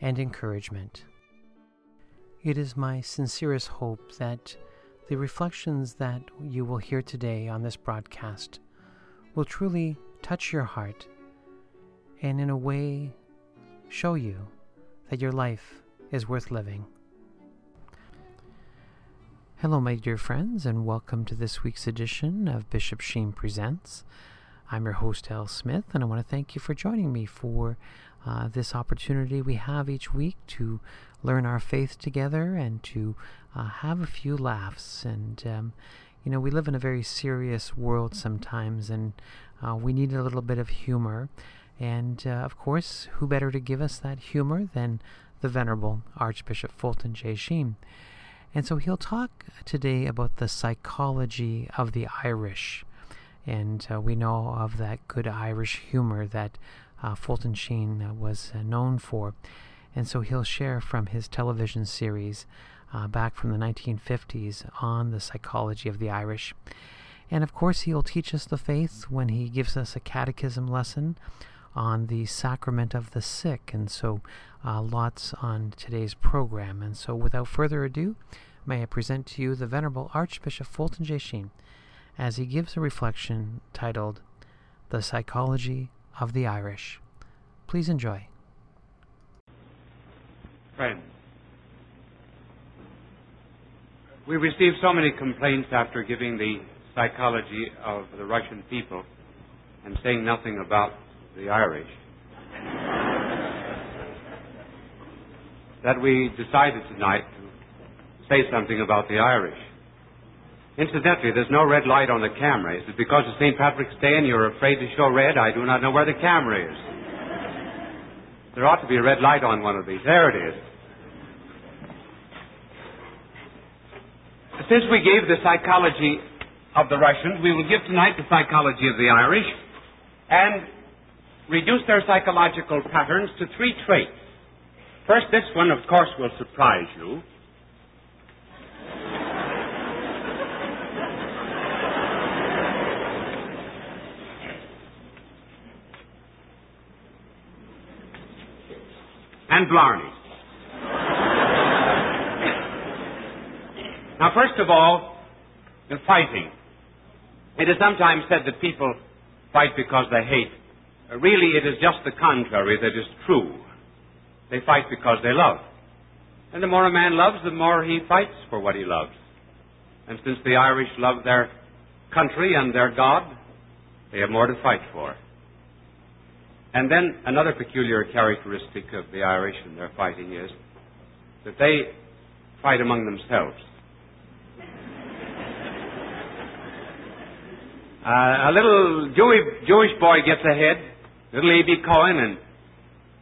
and encouragement. It is my sincerest hope that the reflections that you will hear today on this broadcast will truly touch your heart and, in a way, show you that your life is worth living. Hello, my dear friends, and welcome to this week's edition of Bishop Sheen Presents. I'm your host, Al Smith, and I want to thank you for joining me for uh, this opportunity we have each week to learn our faith together and to uh, have a few laughs. And, um, you know, we live in a very serious world sometimes, and uh, we need a little bit of humor. And, uh, of course, who better to give us that humor than the Venerable Archbishop Fulton J. Sheen? And so he'll talk today about the psychology of the Irish. And uh, we know of that good Irish humor that uh, Fulton Sheen uh, was uh, known for. And so he'll share from his television series uh, back from the 1950s on the psychology of the Irish. And of course, he'll teach us the faith when he gives us a catechism lesson on the sacrament of the sick. And so, uh, lots on today's program. And so, without further ado, may I present to you the Venerable Archbishop Fulton J. Sheen as he gives a reflection titled The Psychology of the Irish. Please enjoy. Friends, we received so many complaints after giving the psychology of the Russian people and saying nothing about the Irish that we decided tonight to say something about the Irish. Incidentally, there's no red light on the camera. Is it because it's St. Patrick's Day and you're afraid to show red? I do not know where the camera is. There ought to be a red light on one of these. There it is. Since we gave the psychology of the Russians, we will give tonight the psychology of the Irish and reduce their psychological patterns to three traits. First, this one, of course, will surprise you. And Blarney. now, first of all, the fighting. It is sometimes said that people fight because they hate. Really, it is just the contrary that is true. They fight because they love. And the more a man loves, the more he fights for what he loves. And since the Irish love their country and their God, they have more to fight for. And then another peculiar characteristic of the Irish and their fighting is that they fight among themselves. Uh, a little Jewish, Jewish boy gets ahead, little A.B. Cohen, and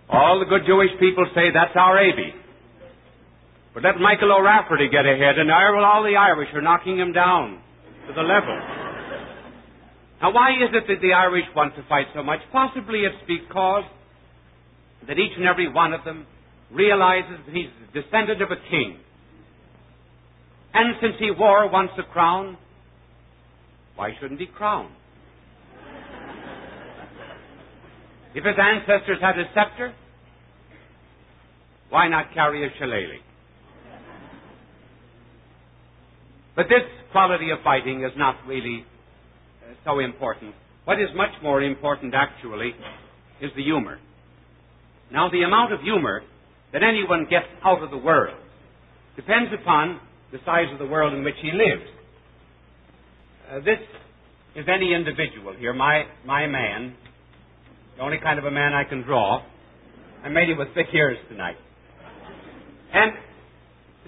all the good Jewish people say that's our A.B. But let Michael O'Rafferty get ahead, and all the Irish are knocking him down to the level. Now, why is it that the Irish want to fight so much? Possibly it's because that each and every one of them realizes that he's the descendant of a king. And since he wore once a crown, why shouldn't he crown? If his ancestors had a scepter, why not carry a shillelagh? But this quality of fighting is not really so important. What is much more important, actually, is the humor. Now, the amount of humor that anyone gets out of the world depends upon the size of the world in which he lives. Uh, this is any individual here, my, my man, the only kind of a man I can draw. I made him with thick ears tonight. And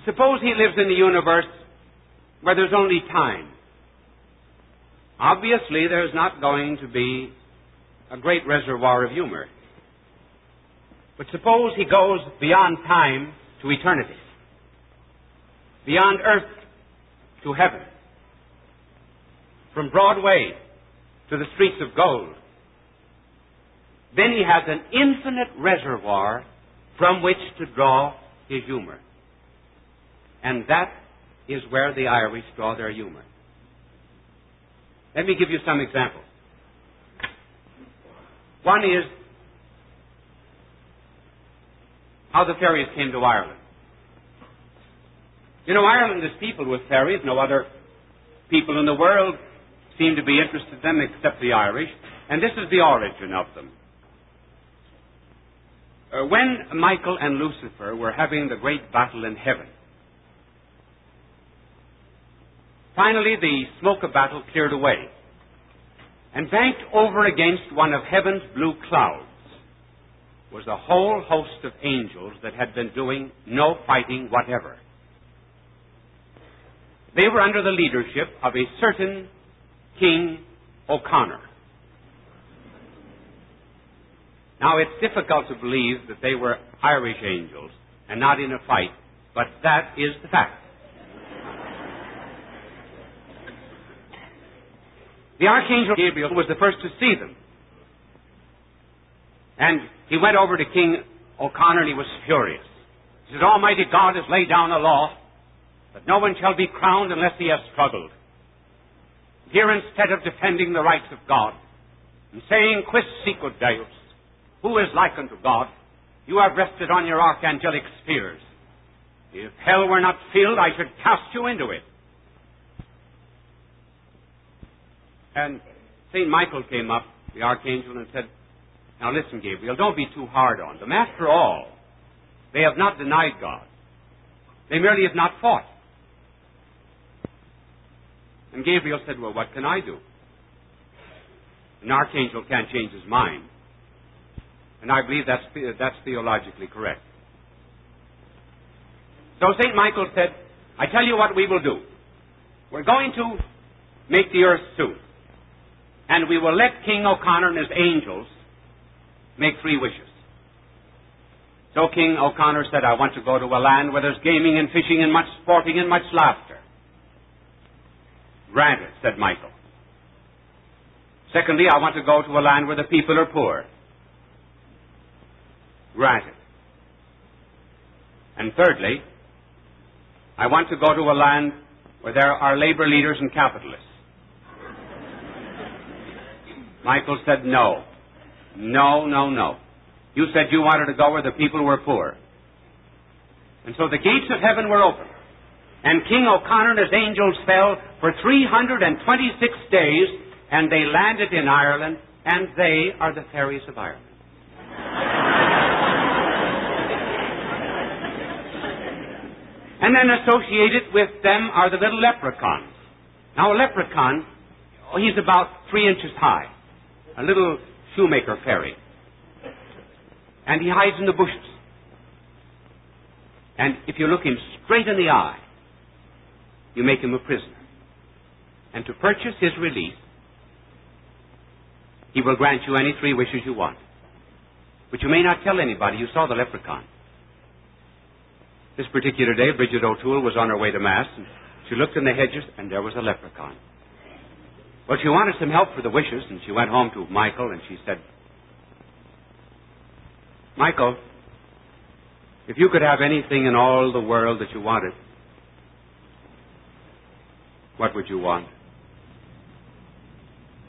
suppose he lives in the universe where there's only time. Obviously, there's not going to be a great reservoir of humor. But suppose he goes beyond time to eternity, beyond earth to heaven, from Broadway to the streets of gold. Then he has an infinite reservoir from which to draw his humor. And that is where the Irish draw their humor. Let me give you some examples. One is how the fairies came to Ireland. You know, Ireland is peopled with fairies. No other people in the world seem to be interested in them except the Irish. And this is the origin of them. Uh, when Michael and Lucifer were having the great battle in heaven, finally the smoke of battle cleared away. And banked over against one of heaven's blue clouds was a whole host of angels that had been doing no fighting whatever. They were under the leadership of a certain King O'Connor. Now, it's difficult to believe that they were Irish angels and not in a fight, but that is the fact. The Archangel Gabriel was the first to see them. And he went over to King O'Connor and he was furious. He said, Almighty God has laid down a law that no one shall be crowned unless he has struggled. Here, instead of defending the rights of God and saying, Quis sicut Deus, who is like unto God, you have rested on your archangelic spears. If hell were not filled, I should cast you into it. And St. Michael came up, the archangel, and said, Now listen, Gabriel, don't be too hard on them. After all, they have not denied God. They merely have not fought. And Gabriel said, Well, what can I do? An archangel can't change his mind. And I believe that's, that's theologically correct. So St. Michael said, I tell you what we will do. We're going to make the earth soon. And we will let King O'Connor and his angels make three wishes. So King O'Connor said, I want to go to a land where there's gaming and fishing and much sporting and much laughter. Granted, said Michael. Secondly, I want to go to a land where the people are poor. Granted. And thirdly, I want to go to a land where there are labor leaders and capitalists. Michael said, No. No, no, no. You said you wanted to go where the people were poor. And so the gates of heaven were open. And King O'Connor and his angels fell for 326 days, and they landed in Ireland, and they are the fairies of Ireland. and then associated with them are the little leprechauns. Now, a leprechaun, oh, he's about three inches high, a little shoemaker fairy. And he hides in the bushes. And if you look him straight in the eye, you make him a prisoner. And to purchase his release, he will grant you any three wishes you want. But you may not tell anybody you saw the leprechaun. This particular day, Bridget O'Toole was on her way to Mass, and she looked in the hedges, and there was a leprechaun. Well, she wanted some help for the wishes, and she went home to Michael, and she said, Michael, if you could have anything in all the world that you wanted, what would you want?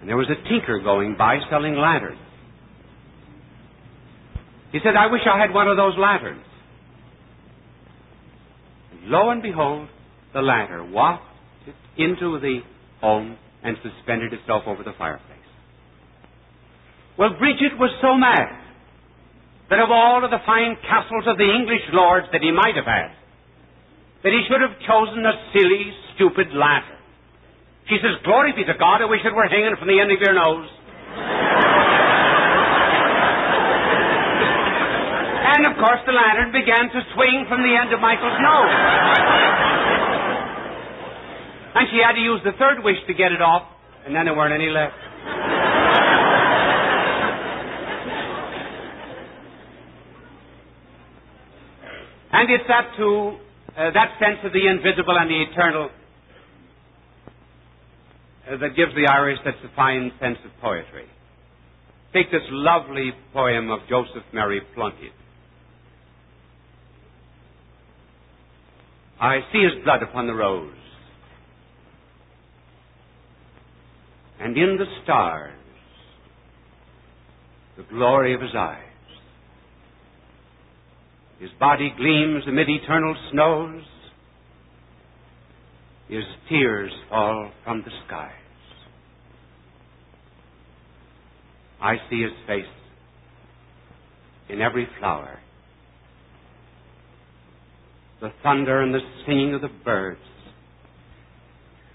And there was a tinker going by selling lanterns. He said, I wish I had one of those lanterns. And lo and behold, the lantern wafted into the home and suspended itself over the fireplace. Well, Bridget was so mad that of all of the fine castles of the English lords that he might have had, that he should have chosen a silly, stupid lantern. She says, Glory be to God, I wish it were hanging from the end of your nose. and of course, the lantern began to swing from the end of Michael's nose. And she had to use the third wish to get it off, and then there weren't any left. And it's that too, uh, that sense of the invisible and the eternal uh, that gives the Irish such a fine sense of poetry. Take this lovely poem of Joseph Mary Plunkett. I see his blood upon the rose, and in the stars, the glory of his eyes. His body gleams amid eternal snows. His tears fall from the skies. I see his face in every flower. The thunder and the singing of the birds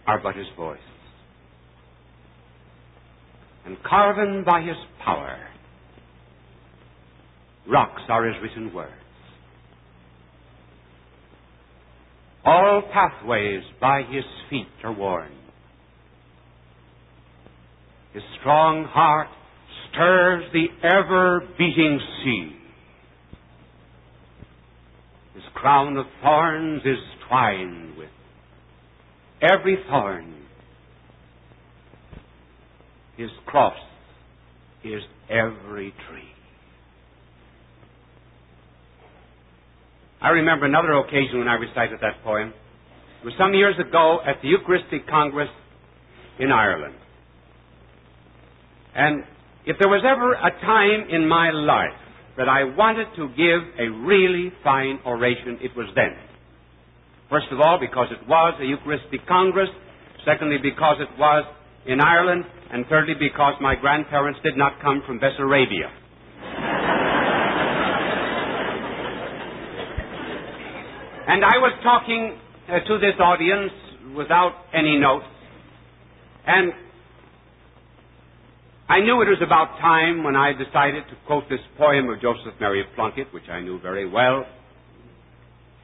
are but his voice. And carven by his power, rocks are his written words. All pathways by his feet are worn. His strong heart stirs the ever beating sea. His crown of thorns is twined with every thorn. His cross is every tree. I remember another occasion when I recited that poem. It was some years ago at the Eucharistic Congress in Ireland. And if there was ever a time in my life that I wanted to give a really fine oration, it was then. First of all, because it was a Eucharistic Congress. Secondly, because it was in Ireland. And thirdly, because my grandparents did not come from Bessarabia. And I was talking uh, to this audience without any notes. And I knew it was about time when I decided to quote this poem of Joseph Mary Plunkett, which I knew very well.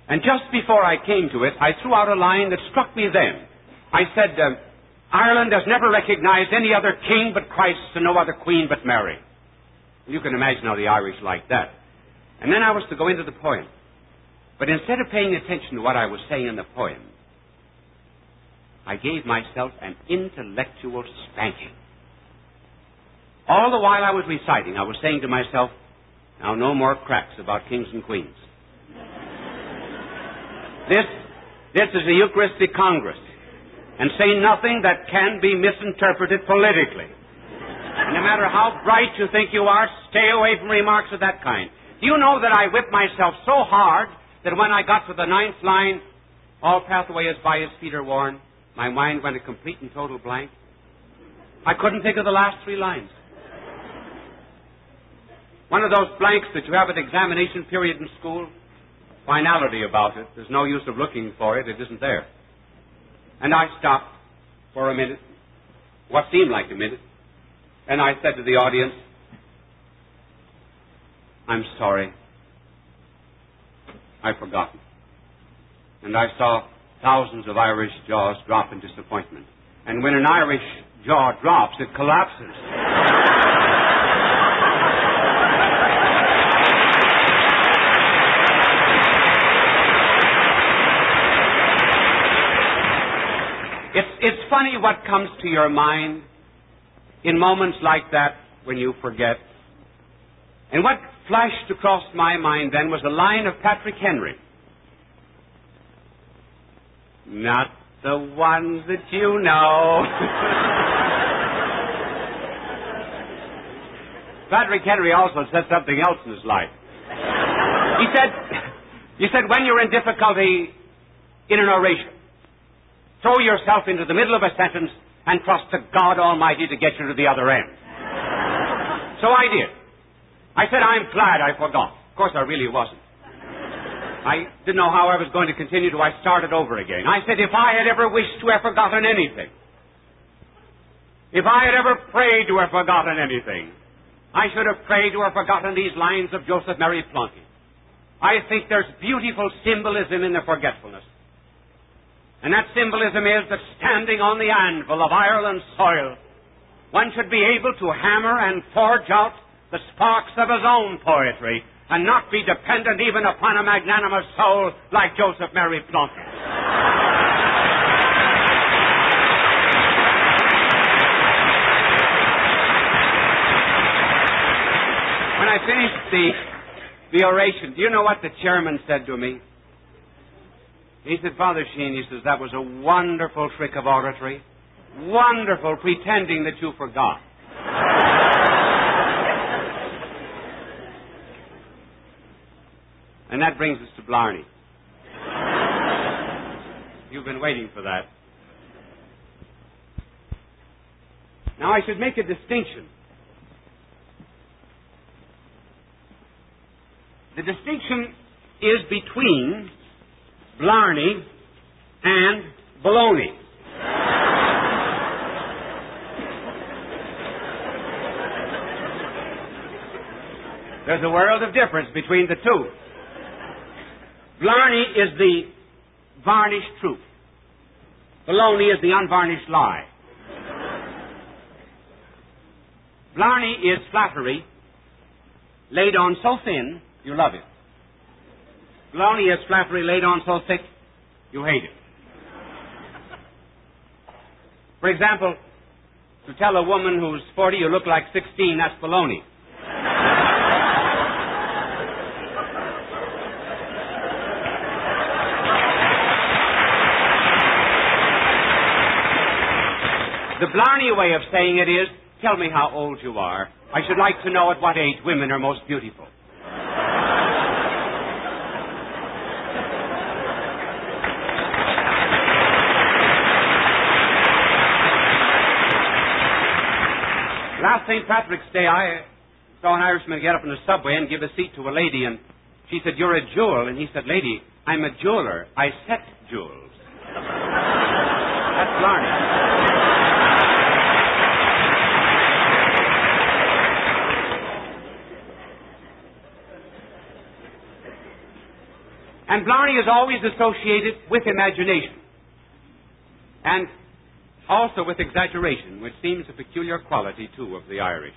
And just before I came to it, I threw out a line that struck me then. I said, uh, Ireland has never recognized any other king but Christ and no other queen but Mary. You can imagine how the Irish like that. And then I was to go into the poem. But instead of paying attention to what I was saying in the poem, I gave myself an intellectual spanking. All the while I was reciting, I was saying to myself, now no more cracks about kings and queens. this, this is the Eucharistic Congress. And say nothing that can be misinterpreted politically. No matter how bright you think you are, stay away from remarks of that kind. You know that I whipped myself so hard that when I got to the ninth line, all pathway is by his feet are worn, my mind went a complete and total blank. I couldn't think of the last three lines. One of those blanks that you have at examination period in school, finality about it. There's no use of looking for it, it isn't there. And I stopped for a minute, what seemed like a minute, and I said to the audience, I'm sorry. I've forgotten. And I saw thousands of Irish jaws drop in disappointment. And when an Irish jaw drops, it collapses. It's, funny what comes to your mind in moments like that when you forget. And what flashed across my mind then was the line of Patrick Henry. Not the ones that you know. Patrick Henry also said something else in his life. He said, he said, when you're in difficulty in an oration, throw yourself into the middle of a sentence and trust to God Almighty to get you to the other end. So I did. I said, I'm glad I forgot. Of course, I really wasn't. I didn't know how I was going to continue to. I started over again. I said, if I had ever wished to have forgotten anything, if I had ever prayed to have forgotten anything, I should have prayed to have forgotten these lines of Joseph Mary Plunkett. I think there's beautiful symbolism in the forgetfulness. And that symbolism is that standing on the anvil of Ireland's soil, one should be able to hammer and forge out the sparks of his own poetry and not be dependent even upon a magnanimous soul like Joseph Mary Plunkett. when I finished the, the oration, do you know what the chairman said to me? He said, Father Sheen, he says, that was a wonderful trick of oratory. Wonderful pretending that you forgot. and that brings us to Blarney. You've been waiting for that. Now I should make a distinction. The distinction is between Blarney and Baloney. There's a world of difference between the two. Blarney is the varnished truth. Baloney is the unvarnished lie. Blarney is flattery laid on so thin you love it. Baloney is flattery laid on so thick you hate it. For example, to tell a woman who's 40 you look like 16, that's baloney. The Blarney way of saying it is, tell me how old you are. I should like to know at what age women are most beautiful. Last St. Patrick's Day, I saw an Irishman get up in the subway and give a seat to a lady, and she said, You're a jewel. And he said, Lady, I'm a jeweler. I set jewels. That's Blarney. And Blarney is always associated with imagination. And also with exaggeration, which seems a peculiar quality, too, of the Irish.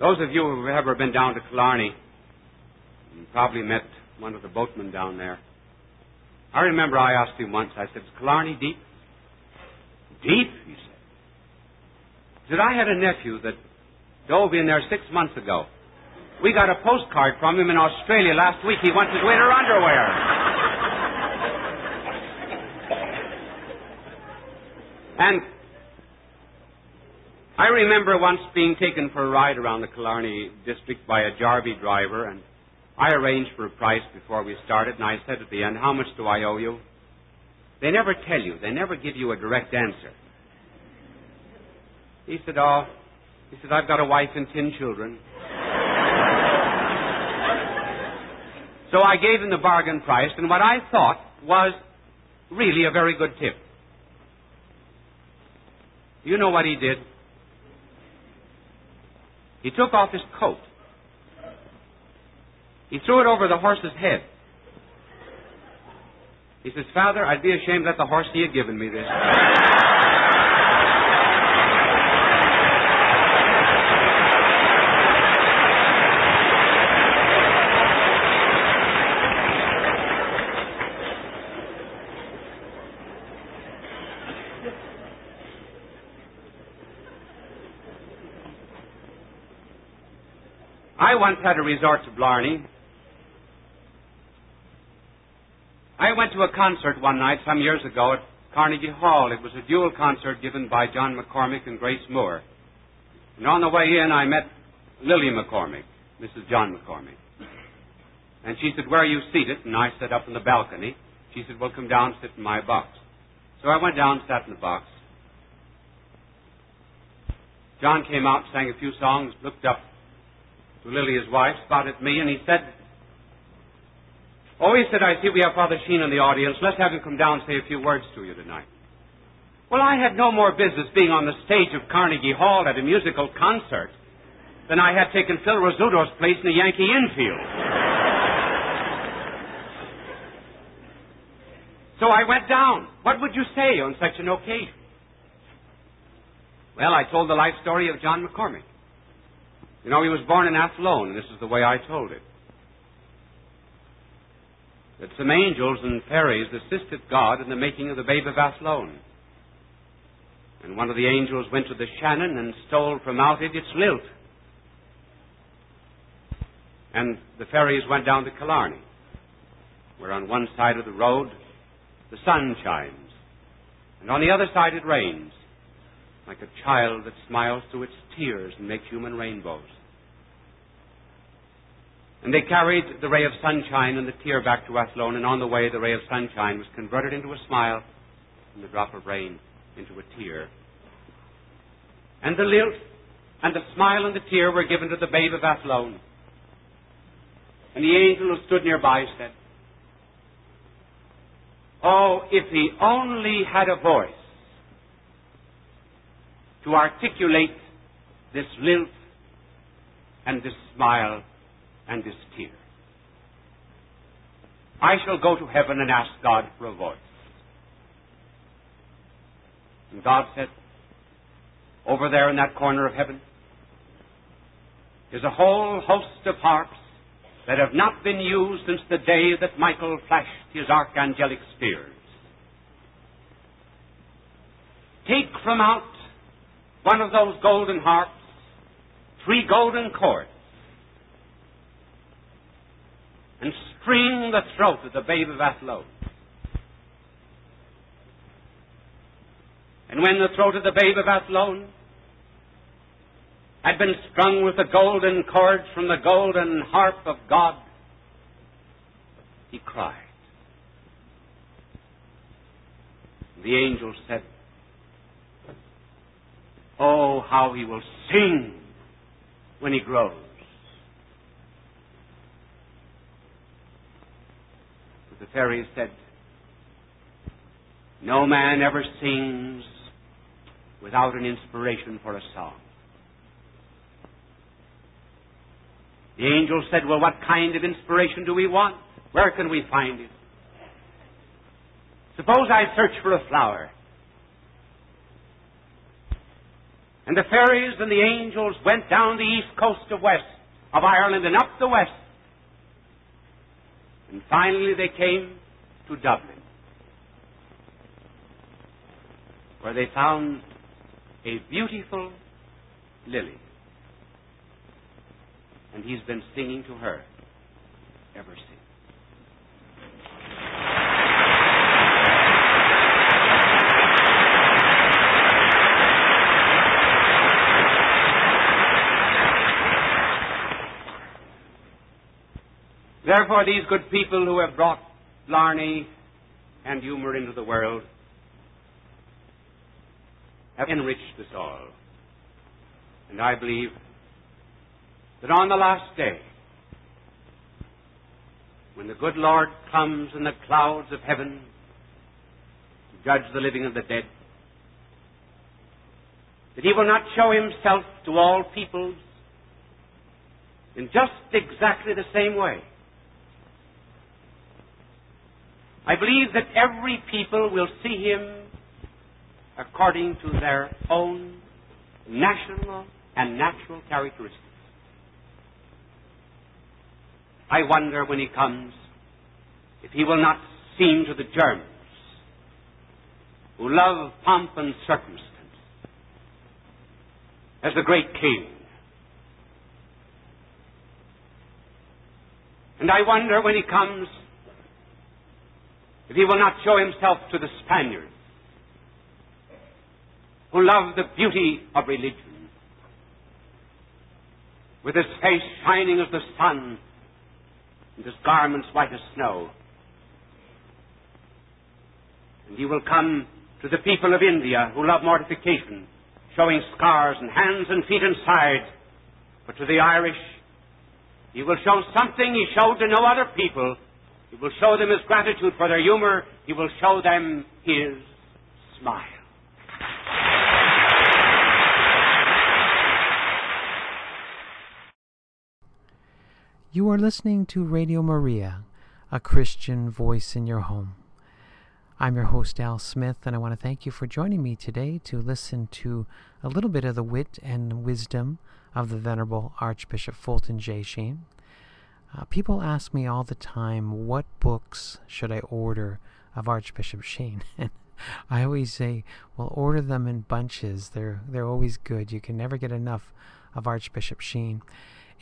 Those of you who have ever been down to Killarney probably met one of the boatmen down there. I remember I asked him once, I said, Is Killarney deep? Deep, he said. Said, I had a nephew that dove in there six months ago. We got a postcard from him in Australia last week. He wants his winter underwear. And I remember once being taken for a ride around the Killarney district by a jarvey driver, and I arranged for a price before we started, and I said at the end, How much do I owe you? They never tell you, they never give you a direct answer. He said, Oh, he said, I've got a wife and ten children. so I gave him the bargain price, and what I thought was really a very good tip. You know what he did? He took off his coat. He threw it over the horse's head. He says, Father, I'd be ashamed to let the horse he had given me this. I once had to resort to Blarney. I went to a concert one night some years ago at Carnegie Hall. It was a dual concert given by John McCormack and Grace Moore. And on the way in, I met Lily McCormack, Mrs. John McCormack. And she said, Where are you seated? And I sat up in the balcony. She said, Well, come down, and sit in my box. So I went down, and sat in the box. John came out, sang a few songs, looked up Lily, his wife, spotted me, and he said, Oh, he said, I see we have Father Sheen in the audience. Let's have him come down and say a few words to you tonight. Well, I had no more business being on the stage of Carnegie Hall at a musical concert than I had taken Phil Rizzuto's place in the Yankee infield. so I went down. What would you say on such an occasion? Well, I told the life story of John McCormack. You know, he was born in Athlone, and this is the way I told it. That some angels and fairies assisted God in the making of the babe of Athlone. And one of the angels went to the Shannon and stole from out it its lilt. And the fairies went down to Killarney, where on one side of the road the sun shines, and on the other side it rains, like a child that smiles through its tears and makes human rainbows. And they carried the ray of sunshine and the tear back to Athlone, and on the way the ray of sunshine was converted into a smile, and the drop of rain into a tear. And the lilt and the smile and the tear were given to the babe of Athlone. And the angel who stood nearby said, Oh, if he only had a voice to articulate this lilt and this smile and this tear. I shall go to heaven and ask God for a voice. And God said, over there in that corner of heaven is a whole host of harps that have not been used since the day that Michael flashed his archangelic spears. Take from out one of those golden harps three golden cords string the throat of the babe of Athlone. And when the throat of the babe of Athlone had been strung with the golden cords from the golden harp of God, he cried. The angel said, Oh, how he will sing when he grows. But the fairies said, No man ever sings without an inspiration for a song. The angel said, Well, what kind of inspiration do we want? Where can we find it? Suppose I search for a flower. And the fairies and the angels went down the east coast of West of Ireland and up the west. And finally they came to Dublin, where they found a beautiful lily and he's been singing to her ever since. Therefore, these good people who have brought Blarney and humour into the world have enriched us all. And I believe that on the last day, when the good Lord comes in the clouds of heaven to judge the living and the dead, that he will not show himself to all peoples in just exactly the same way. I believe that every people will see him according to their own national and natural characteristics. I wonder when he comes if he will not seem to the Germans who love pomp and circumstance as the great king. And I wonder when he comes if he will not show himself to the Spaniards who love the beauty of religion with his face shining as the sun and his garments white as snow. And he will come to the people of India who love mortification, showing scars and hands and feet and sides. But to the Irish, he will show something he showed to no other people. He will show them his gratitude for their humor. He will show them his smile. You are listening to Radio Maria, a Christian voice in your home. I'm your host, Al Smith, and I want to thank you for joining me today to listen to a little bit of the wit and wisdom of the Venerable Archbishop Fulton J. Sheen. Uh, people ask me all the time, what books should I order of Archbishop Sheen? And I always say, well, order them in bunches. They're they're always good. You can never get enough of Archbishop Sheen.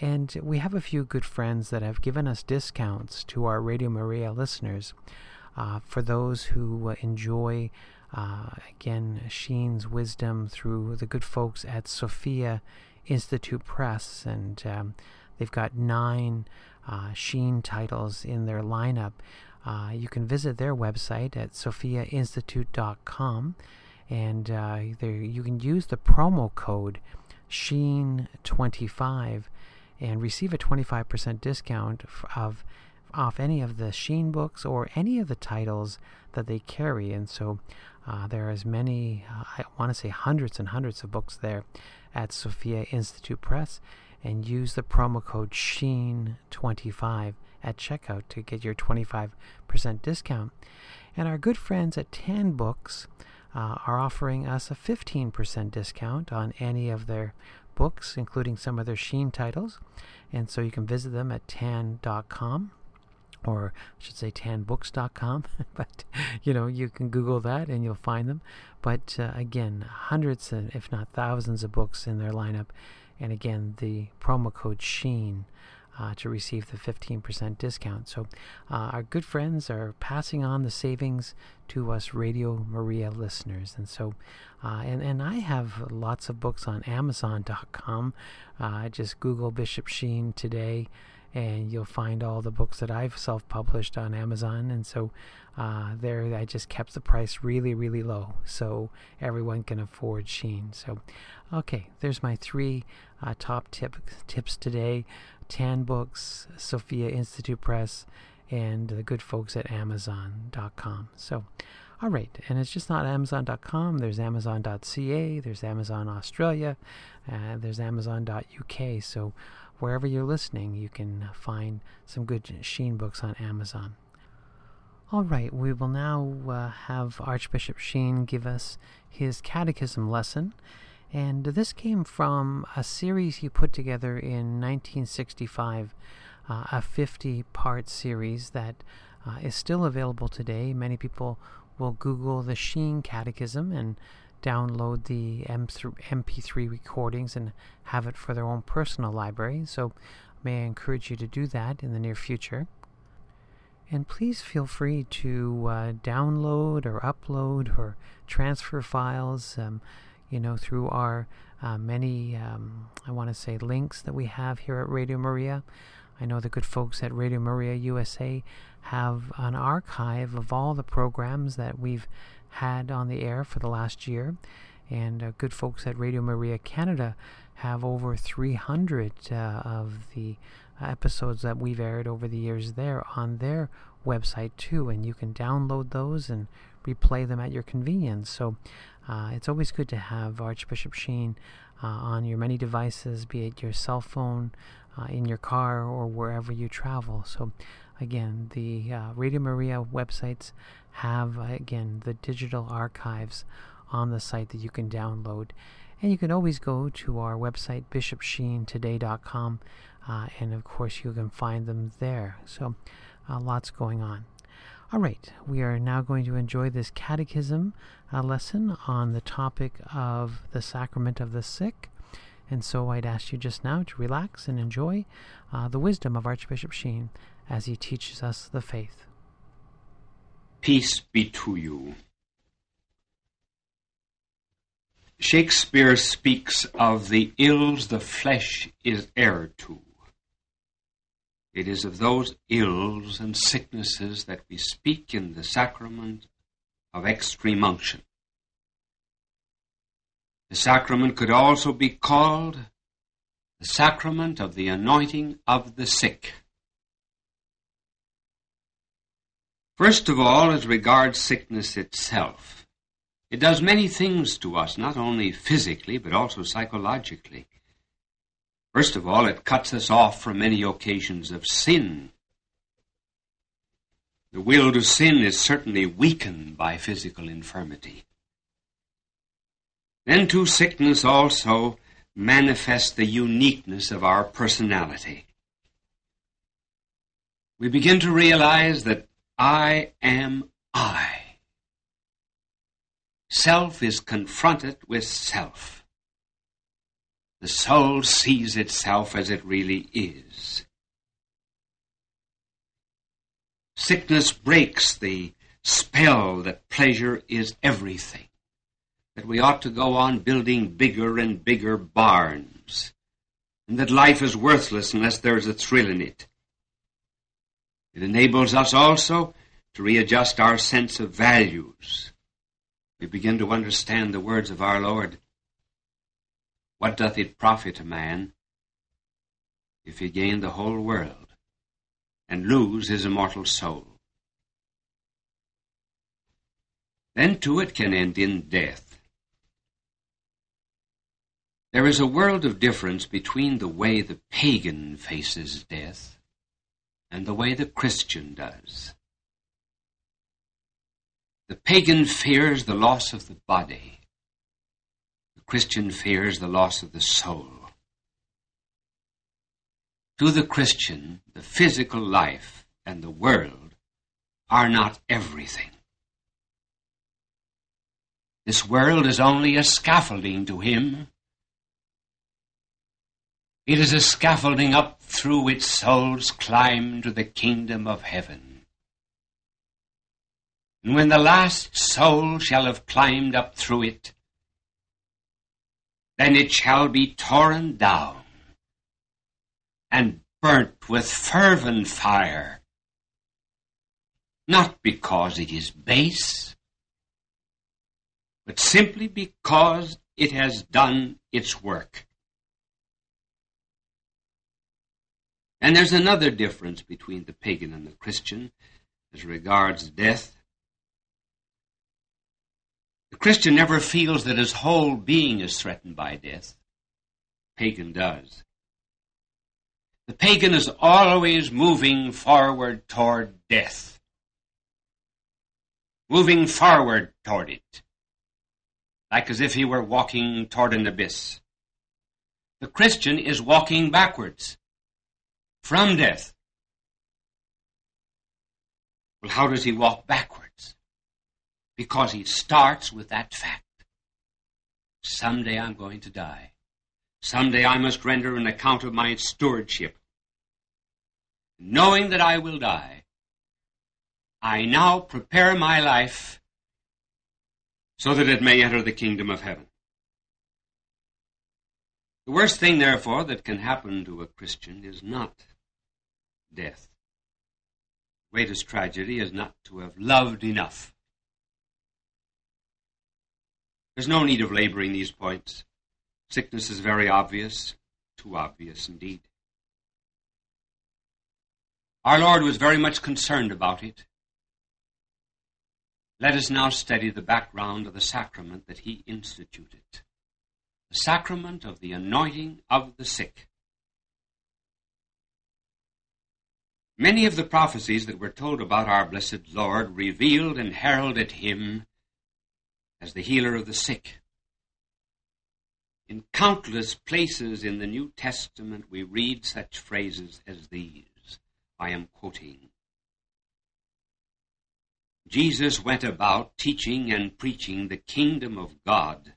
And we have a few good friends that have given us discounts to our Radio Maria listeners. Uh, for those who uh, enjoy, uh, again, Sheen's wisdom through the good folks at Sophia Institute Press, and um, they've got nine uh, Sheen titles in their lineup. Uh, you can visit their website at sophiainstitute.com and uh, there you can use the promo code Sheen25 and receive a 25% discount of off any of the Sheen books or any of the titles that they carry. And so uh, there are as many, uh, I want to say hundreds and hundreds of books there at Sophia Institute Press. And use the promo code SHEEN25 at checkout to get your 25% discount. And our good friends at Tan Books uh, are offering us a 15% discount on any of their books, including some of their Sheen titles. And so you can visit them at tan.com or I should say tanbooks.com, but you know, you can Google that and you'll find them. But uh, again, hundreds, if not thousands, of books in their lineup. And again, the promo code SHEEN uh, to receive the 15% discount. So, uh, our good friends are passing on the savings to us Radio Maria listeners. And so, uh, and, and I have lots of books on Amazon.com. Uh, just Google Bishop Sheen today and you'll find all the books that I've self-published on Amazon. And so uh, there, I just kept the price really, really low, so everyone can afford Sheen. So, okay, there's my three uh, top tip tips today: Tan Books, Sophia Institute Press, and the good folks at Amazon.com. So. All right, and it's just not Amazon.com. There's Amazon.ca. There's Amazon Australia. Uh, there's Amazon.uk. So wherever you're listening, you can find some good Sheen books on Amazon. All right, we will now uh, have Archbishop Sheen give us his catechism lesson. And this came from a series he put together in 1965, uh, a 50 part series that uh, is still available today. Many people will Google the Sheen Catechism and download the MP3 recordings and have it for their own personal library. So, may I encourage you to do that in the near future. And please feel free to uh, download or upload or transfer files, um, you know, through our uh, many, um, I want to say, links that we have here at Radio Maria. I know the good folks at Radio Maria USA have an archive of all the programs that we've had on the air for the last year. And uh, good folks at Radio Maria Canada have over 300 uh, of the episodes that we've aired over the years there on their website too. And you can download those and replay them at your convenience. So uh, it's always good to have Archbishop Sheen uh, on your many devices, be it your cell phone, uh, in your car, or wherever you travel. So again, the uh, Radio Maria websites have, uh, again, the digital archives on the site that you can download. And you can always go to our website, bishopsheentoday.com, uh, and of course, you can find them there. So, uh, lots going on. All right, we are now going to enjoy this catechism uh, lesson on the topic of the sacrament of the sick. And so I'd ask you just now to relax and enjoy uh, the wisdom of Archbishop Sheen as he teaches us the faith. Peace be to you. Shakespeare speaks of the ills the flesh is heir to. It is of those ills and sicknesses that we speak in the sacrament of extreme unction. The sacrament could also be called the sacrament of the anointing of the sick. First of all, as regards sickness itself, it does many things to us, not only physically, but also psychologically. First of all, it cuts us off from many occasions of sin. The will to sin is certainly weakened by physical infirmity. Then to sickness also manifests the uniqueness of our personality. We begin to realize that I am I. Self is confronted with self. The soul sees itself as it really is. Sickness breaks the spell that pleasure is everything, that we ought to go on building bigger and bigger barns, and that life is worthless unless there is a thrill in it. It enables us also to readjust our sense of values. We begin to understand the words of our Lord. What doth it profit a man if he gain the whole world and lose his immortal soul? Then too it can end in death. There is a world of difference between the way the pagan faces death and the way the Christian does. The pagan fears the loss of the body. The Christian fears the loss of the soul. To the Christian, the physical life and the world are not everything. This world is only a scaffolding to him it is a scaffolding up through which souls climb to the kingdom of heaven. And when the last soul shall have climbed up through it, then it shall be torn down and burnt with fervent fire, not because it is base, but simply because it has done its work. And there's another difference between the pagan and the Christian as regards death. The Christian never feels that his whole being is threatened by death. The Pagan does. The pagan is always moving forward toward death. Moving forward toward it. Like as if he were walking toward an abyss. The Christian is walking backwards from death. Well, how does he walk backwards? Because he starts with that fact. Someday I'm going to die. Someday I must render an account of my stewardship. Knowing that I will die, I now prepare my life so that it may enter the kingdom of heaven. The worst thing, therefore, that can happen to a Christian is not death. Greatest tragedy is not to have loved enough. There's no need of laboring these points. Sickness is very obvious, too obvious indeed. Our Lord was very much concerned about it. Let us now study the background of the sacrament that he instituted the sacrament of the anointing of the sick. Many of the prophecies that were told about our blessed Lord revealed and heralded him as the healer of the sick. In countless places in the New Testament, we read such phrases as these. I am quoting. Jesus went about teaching and preaching the kingdom of God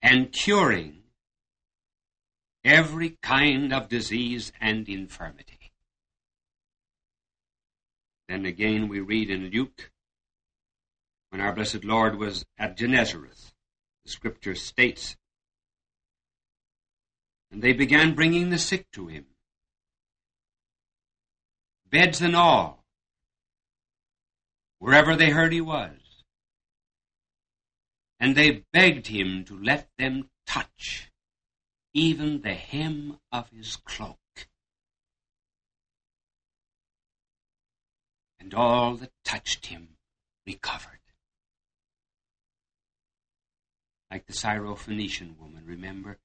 and curing every kind of disease and infirmity. Then again we read in Luke, when our blessed Lord was at Gennesareth, the scripture states, and they began bringing the sick to him, beds and all, wherever they heard he was. And they begged him to let them touch even the hem of his cloak. And all that touched him recovered. Like the Syrophoenician woman, remember?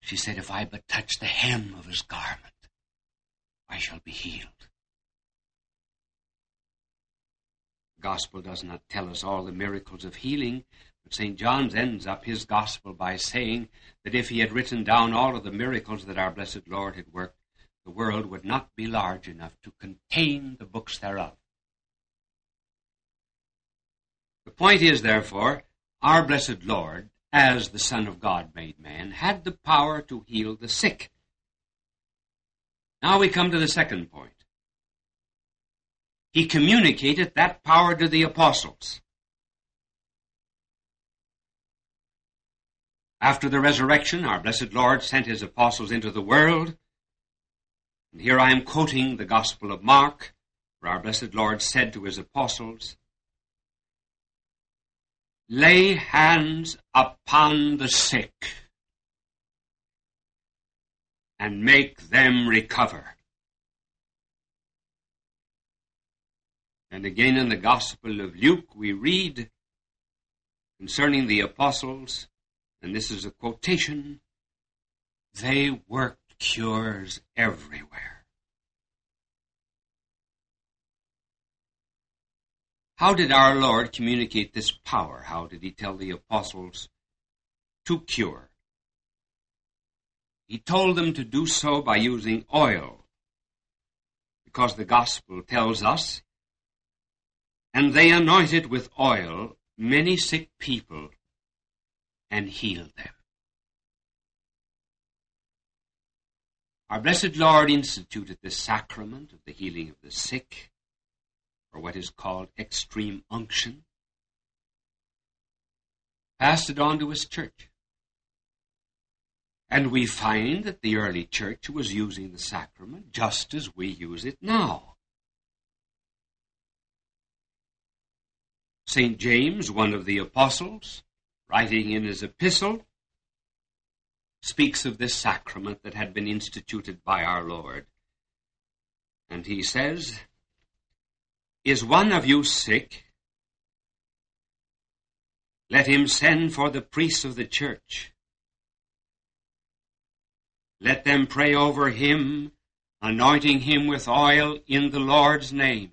She said, If I but touch the hem of his garment, I shall be healed. The gospel does not tell us all the miracles of healing, but St. John's ends up his gospel by saying that if he had written down all of the miracles that our blessed Lord had worked, the world would not be large enough to contain the books thereof. The point is, therefore, our blessed Lord, as the Son of God made man, had the power to heal the sick. Now we come to the second point. He communicated that power to the apostles. After the resurrection, our blessed Lord sent his apostles into the world. And here I am quoting the Gospel of Mark, where our blessed Lord said to his apostles, Lay hands upon the sick and make them recover. And again in the Gospel of Luke, we read concerning the apostles, and this is a quotation, they worked cures everywhere. How did our Lord communicate this power? How did he tell the apostles to cure? He told them to do so by using oil, because the gospel tells us and they anointed with oil many sick people and healed them. Our blessed Lord instituted the sacrament of the healing of the sick, or what is called extreme unction, passed it on to his church. And we find that the early church was using the sacrament just as we use it now. St. James, one of the apostles, writing in his epistle, speaks of this sacrament that had been instituted by our Lord. And he says, Is one of you sick? Let him send for the priests of the church. Let them pray over him, anointing him with oil in the Lord's name.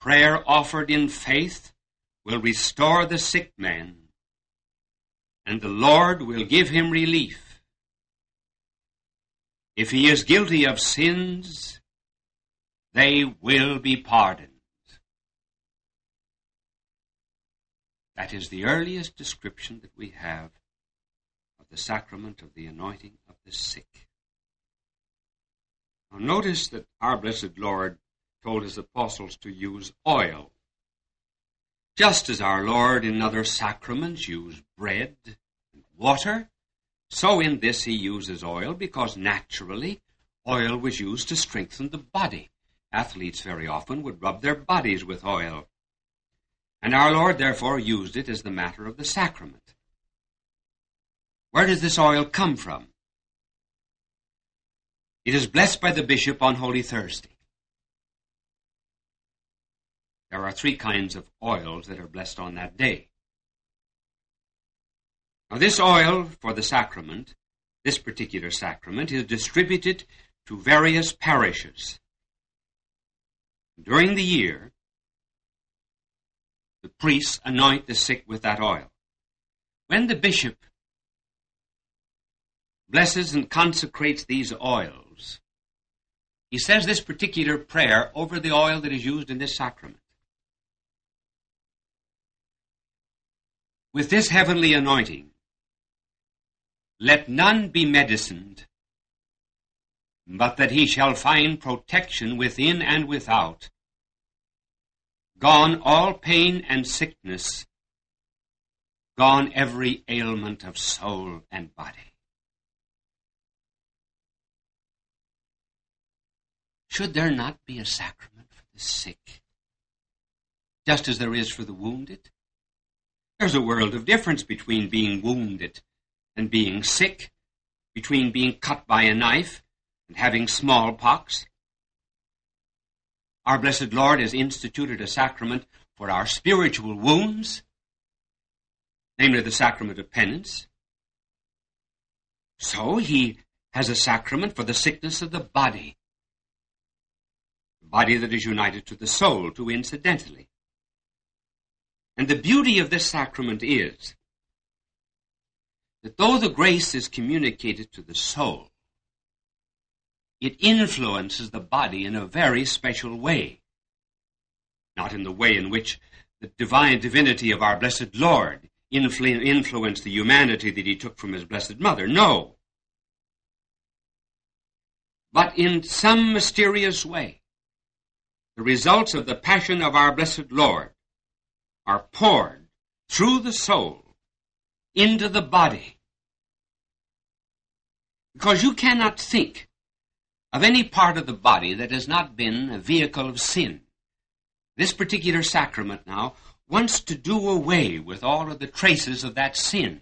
Prayer offered in faith will restore the sick man, and the Lord will give him relief. If he is guilty of sins, they will be pardoned. That is the earliest description that we have of the sacrament of the anointing of the sick. Now notice that our blessed Lord told his apostles to use oil. Just as our Lord in other sacraments used bread and water, so in this he uses oil because naturally oil was used to strengthen the body. Athletes very often would rub their bodies with oil. And our Lord therefore used it as the matter of the sacrament. Where does this oil come from? It is blessed by the bishop on Holy Thursday. There are three kinds of oils that are blessed on that day. Now, this oil for the sacrament, this particular sacrament, is distributed to various parishes. During the year, the priests anoint the sick with that oil. When the bishop blesses and consecrates these oils, he says this particular prayer over the oil that is used in this sacrament. with this heavenly anointing, let none be medicined, but that he shall find protection within and without. Gone all pain and sickness, gone every ailment of soul and body. Should there not be a sacrament for the sick, just as there is for the wounded? There's a world of difference between being wounded and being sick, between being cut by a knife and having smallpox. Our blessed Lord has instituted a sacrament for our spiritual wounds, namely the sacrament of penance. So he has a sacrament for the sickness of the body. The body that is united to the soul, too incidentally. And the beauty of this sacrament is that though the grace is communicated to the soul, it influences the body in a very special way. Not in the way in which the divine divinity of our blessed Lord influ- influenced the humanity that he took from his blessed mother. No. But in some mysterious way, the results of the passion of our blessed Lord are poured through the soul into the body. Because you cannot think of any part of the body that has not been a vehicle of sin. This particular sacrament now wants to do away with all of the traces of that sin,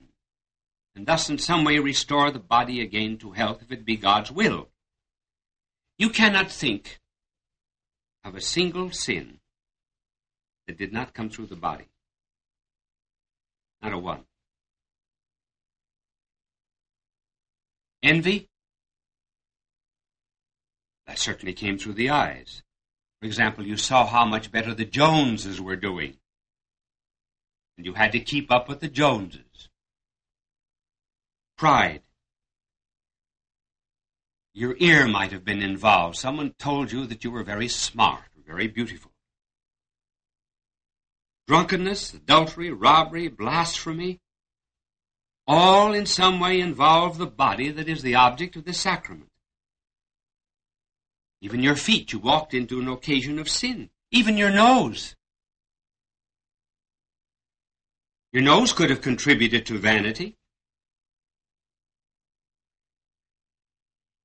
and thus in some way restore the body again to health if it be God's will. You cannot think of a single sin that did not come through the body. Not a one. Envy? That certainly came through the eyes. For example, you saw how much better the Joneses were doing. And you had to keep up with the Joneses. Pride. Your ear might have been involved. Someone told you that you were very smart, very beautiful. Drunkenness, adultery, robbery, blasphemy, all in some way involve the body that is the object of the sacrament. Even your feet, you walked into an occasion of sin. Even your nose. Your nose could have contributed to vanity.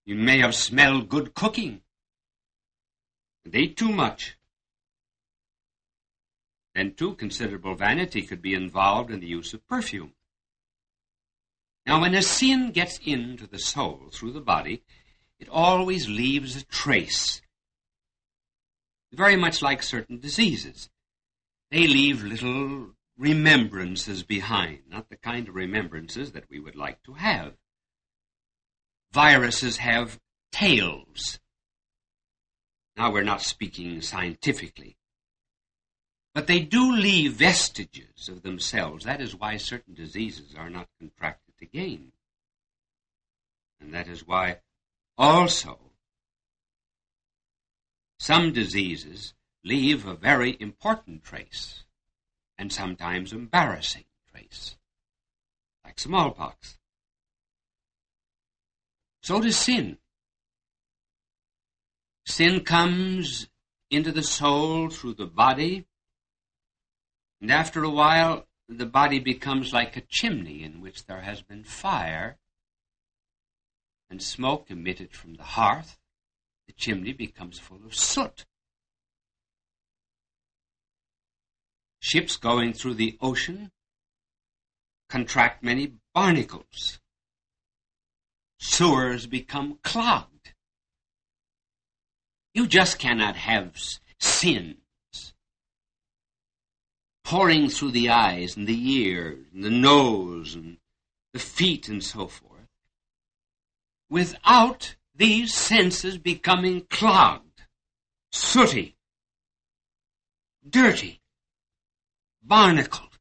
You may have smelled good cooking and ate too much. Then, too, considerable vanity could be involved in the use of perfume. Now, when a sin gets into the soul through the body, it always leaves a trace. Very much like certain diseases. They leave little remembrances behind, not the kind of remembrances that we would like to have. Viruses have tails. Now we're not speaking scientifically. But they do leave vestiges of themselves. That is why certain diseases are not contracted again. And that is why also, some diseases leave a very important trace, and sometimes embarrassing trace, like smallpox. So does sin. Sin comes into the soul through the body, and after a while, the body becomes like a chimney in which there has been fire and smoke emitted from the hearth, the chimney becomes full of soot. Ships going through the ocean contract many barnacles. Sewers become clogged. You just cannot have sins pouring through the eyes and the ears and the nose and the feet and so forth without these senses becoming clogged, sooty, dirty, barnacled.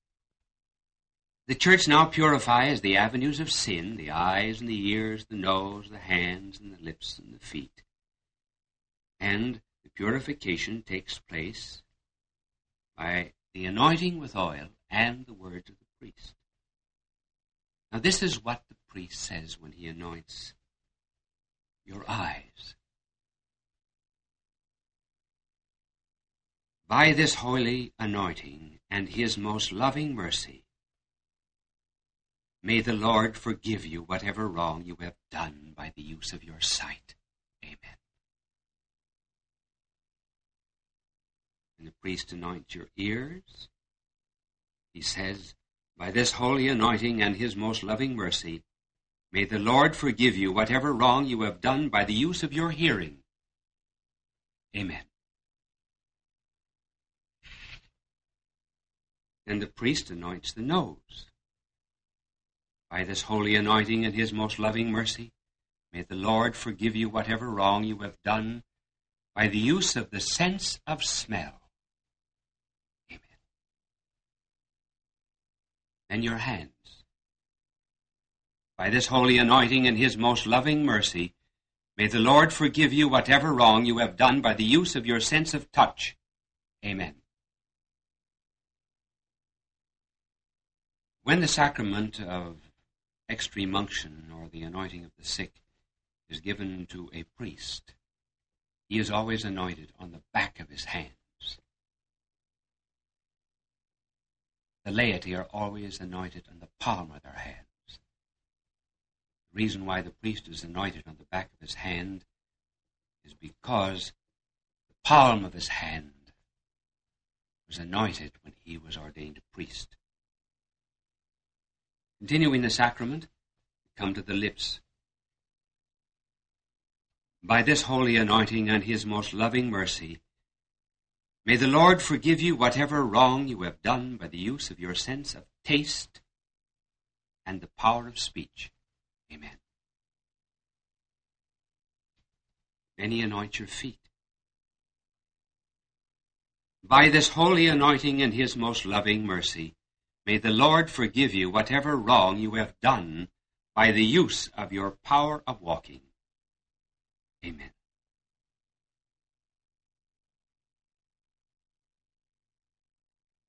The church now purifies the avenues of sin, the eyes and the ears, the nose, the hands and the lips and the feet. And the purification takes place by the anointing with oil and the words of the priest. Now, this is what the priest says when he anoints your eyes. By this holy anointing and his most loving mercy, may the Lord forgive you whatever wrong you have done by the use of your sight. Amen. And the priest anoints your ears. He says, By this holy anointing and his most loving mercy, May the Lord forgive you whatever wrong you have done by the use of your hearing. Amen. Then the priest anoints the nose. By this holy anointing and his most loving mercy, may the Lord forgive you whatever wrong you have done by the use of the sense of smell. Amen. And your hands. By this holy anointing and his most loving mercy, may the Lord forgive you whatever wrong you have done by the use of your sense of touch. Amen. When the sacrament of extreme unction or the anointing of the sick is given to a priest, he is always anointed on the back of his hands. The laity are always anointed on the palm of their hands. The reason why the priest is anointed on the back of his hand is because the palm of his hand was anointed when he was ordained a priest. Continuing the sacrament, come to the lips. By this holy anointing and his most loving mercy, may the Lord forgive you whatever wrong you have done by the use of your sense of taste and the power of speech. Amen. Many anoint your feet. By this holy anointing and his most loving mercy, may the Lord forgive you whatever wrong you have done by the use of your power of walking. Amen.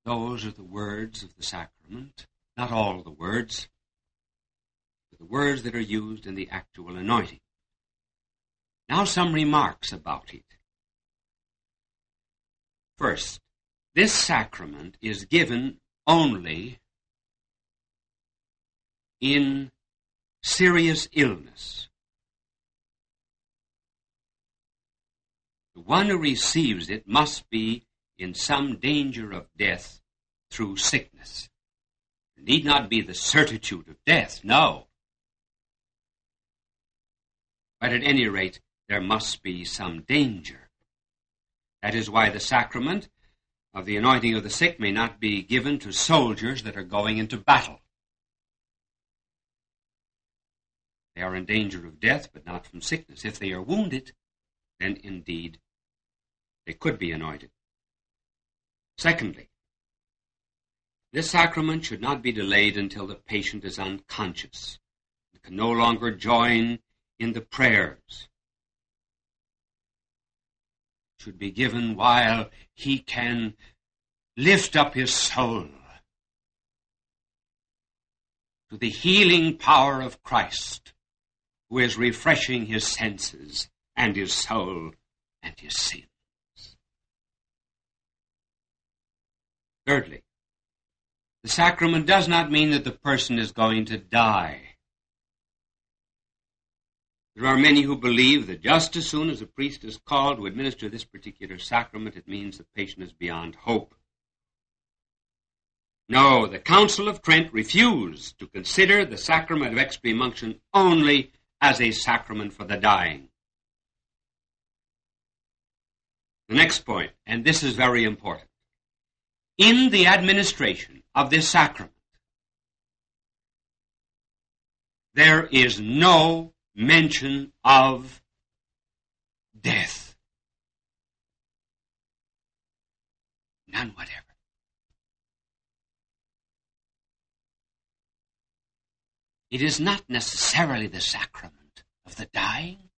Those are the words of the sacrament, not all the words, but the words that are used in the actual anointing. Now, some remarks about it. First, this sacrament is given only in serious illness. The one who receives it must be in some danger of death through sickness. It need not be the certitude of death, no. But at any rate, there must be some danger. That is why the sacrament of the anointing of the sick may not be given to soldiers that are going into battle. They are in danger of death, but not from sickness. If they are wounded, then indeed they could be anointed. Secondly, this sacrament should not be delayed until the patient is unconscious and can no longer join in the prayers. It should be given while he can lift up his soul to the healing power of Christ, who is refreshing his senses and his soul and his sin. Thirdly, the sacrament does not mean that the person is going to die. There are many who believe that just as soon as a priest is called to administer this particular sacrament, it means the patient is beyond hope. No, the Council of Trent refused to consider the sacrament of extreme unction only as a sacrament for the dying. The next point, and this is very important in the administration of this sacrament, there is no mention of death. None whatever. It is not necessarily the sacrament of the dying.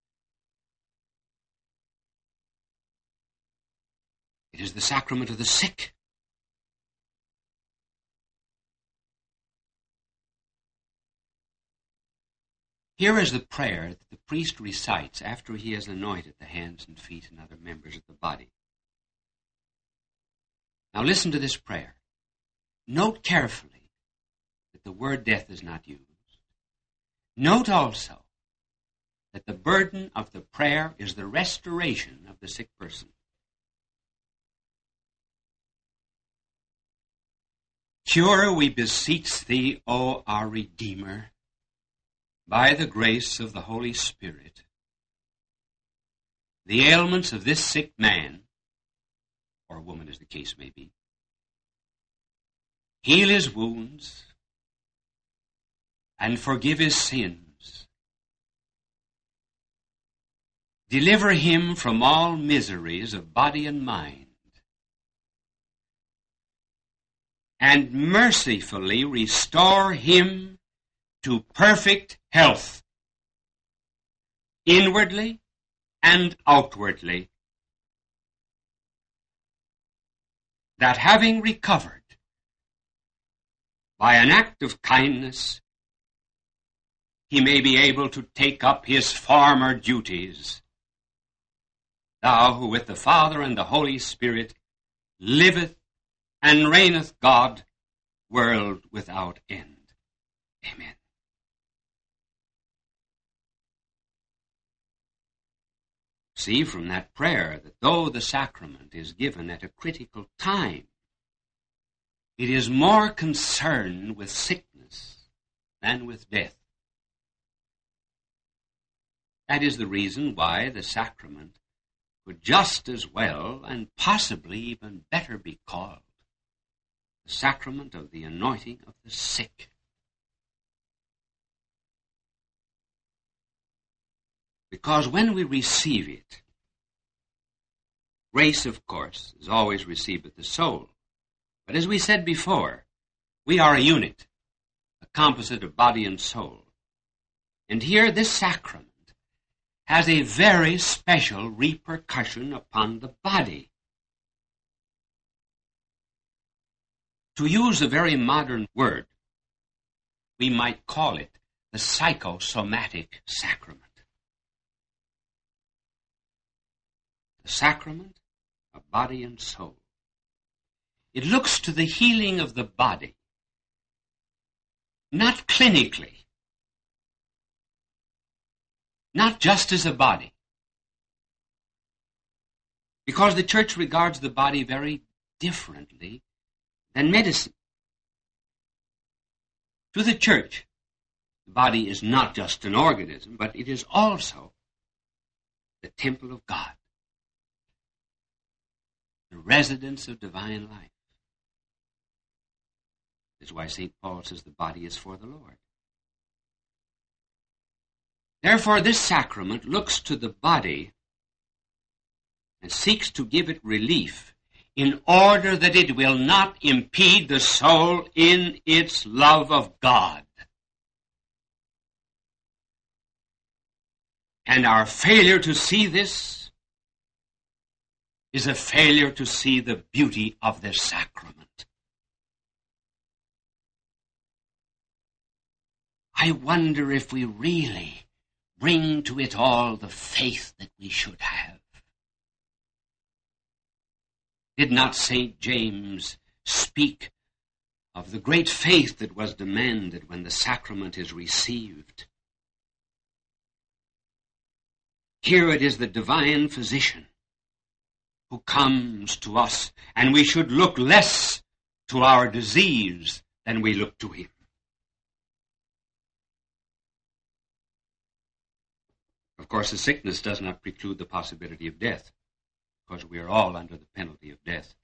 It is the sacrament of the sick. Here is the prayer that the priest recites after he has anointed the hands and feet and other members of the body. Now listen to this prayer. Note carefully that the word death is not used. Note also that the burden of the prayer is the restoration of the sick person. Cure, we beseech thee, O our Redeemer by the grace of the Holy Spirit, the ailments of this sick man, or woman as the case may be, heal his wounds, and forgive his sins, deliver him from all miseries of body and mind, and mercifully restore him to perfect health, inwardly and outwardly, that having recovered by an act of kindness, he may be able to take up his former duties. Thou who with the Father and the Holy Spirit liveth and reigneth God, world without end. Amen. See from that prayer that though the sacrament is given at a critical time, it is more concerned with sickness than with death. That is the reason why the sacrament could just as well and possibly even better be called the sacrament of the anointing of the sick. Because when we receive it, grace, of course, is always received with the soul. But as we said before, we are a unit, a composite of body and soul. And here this sacrament has a very special repercussion upon the body. To use a very modern word, we might call it the psychosomatic sacrament. Sacrament of body and soul. It looks to the healing of the body, not clinically, not just as a body. Because the church regards the body very differently than medicine. To the church, the body is not just an organism, but it is also the temple of God, the residence of divine life. This is why St. Paul says the body is for the Lord. Therefore, this sacrament looks to the body and seeks to give it relief in order that it will not impede the soul in its love of God. And our failure to see this is a failure to see the beauty of this sacrament. I wonder if we really bring to it all the faith that we should have. Did not St. James speak of the great faith that was demanded when the sacrament is received? Here it is the divine physician who comes to us, and we should look less to our disease than we look to him. Of course, the sickness does not preclude the possibility of death, because we are all under the penalty of death.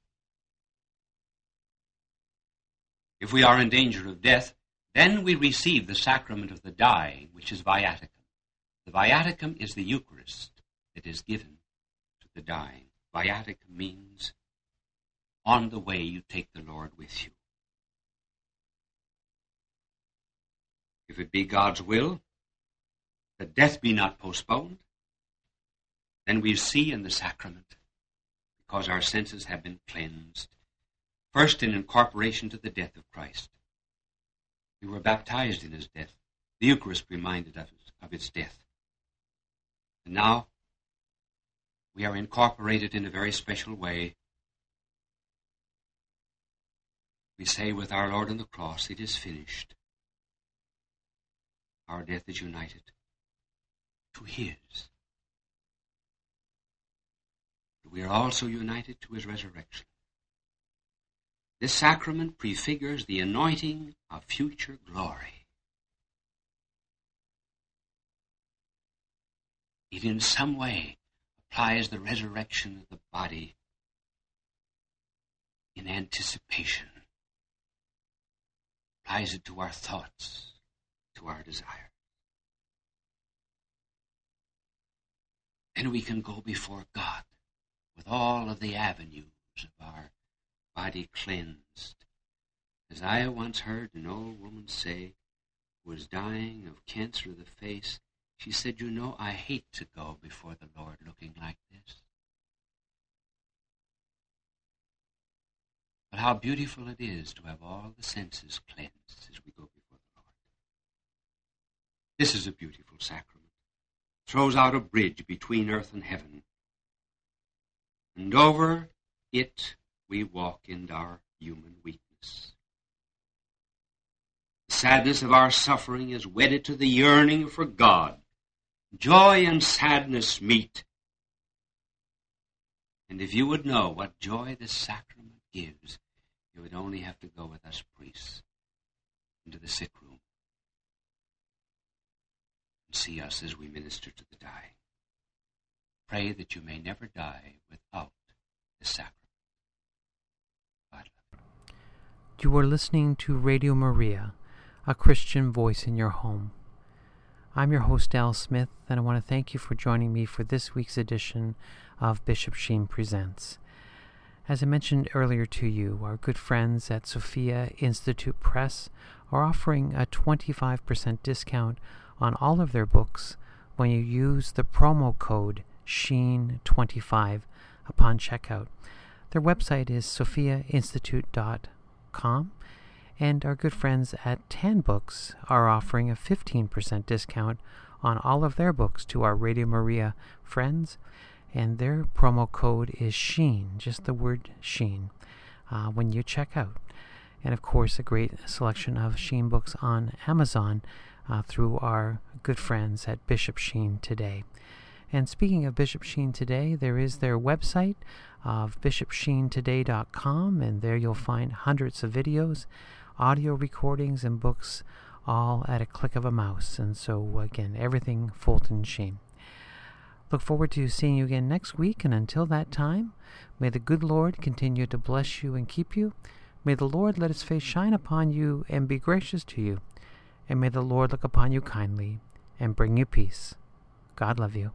If we are in danger of death, then we receive the sacrament of the dying, which is viaticum. The viaticum is the Eucharist that is given to the dying. Viaticum means on the way you take the Lord with you. If it be God's will, that death be not postponed, then we see in the sacrament, because our senses have been cleansed, first in incorporation to the death of Christ. We were baptized in his death. The Eucharist reminded us of its death. And now we are incorporated in a very special way. We say with our Lord on the cross, It is finished. Our death is united to his. We are also united to his resurrection. This sacrament prefigures the anointing of future glory. It in some way applies the resurrection of the body in anticipation, applies it to our thoughts, to our desires. then we can go before God with all of the avenues of our body cleansed. As I once heard an old woman say, who was dying of cancer of the face, she said, You know, I hate to go before the Lord looking like this. But how beautiful it is to have all the senses cleansed as we go before the Lord. This is a beautiful sacrament. It Throws out a bridge between earth and heaven. And over it we walk in our human weakness. The sadness of our suffering is wedded to the yearning for God. Joy and sadness meet. And if you would know what joy this sacrament gives, you would only have to go with us priests into the sick room and see us as we minister to the dying. Pray that you may never die without the sacrament. You are listening to Radio Maria, a Christian voice in your home. I'm your host, Al Smith, and I want to thank you for joining me for this week's edition of Bishop Sheen Presents. As I mentioned earlier to you, our good friends at Sophia Institute Press are offering a 25% discount on all of their books when you use the promo code SHEEN25 upon checkout. Their website is sophiainstitute.com, and our good friends at Tan Books are offering a 15% discount on all of their books to our Radio Maria friends, and their promo code is SHEEN, just the word SHEEN, uh, when you check out. And of course, a great selection of Sheen books on Amazon uh, through our good friends at Bishop Sheen today. And speaking of Bishop Sheen today, there is their website of bishopsheentoday.com, and there you'll find hundreds of videos, audio recordings, and books all at a click of a mouse. And so, again, everything Fulton Sheen. Look forward to seeing you again next week, and until that time, may the good Lord continue to bless you and keep you. May the Lord let his face shine upon you and be gracious to you. And may the Lord look upon you kindly and bring you peace. God love you.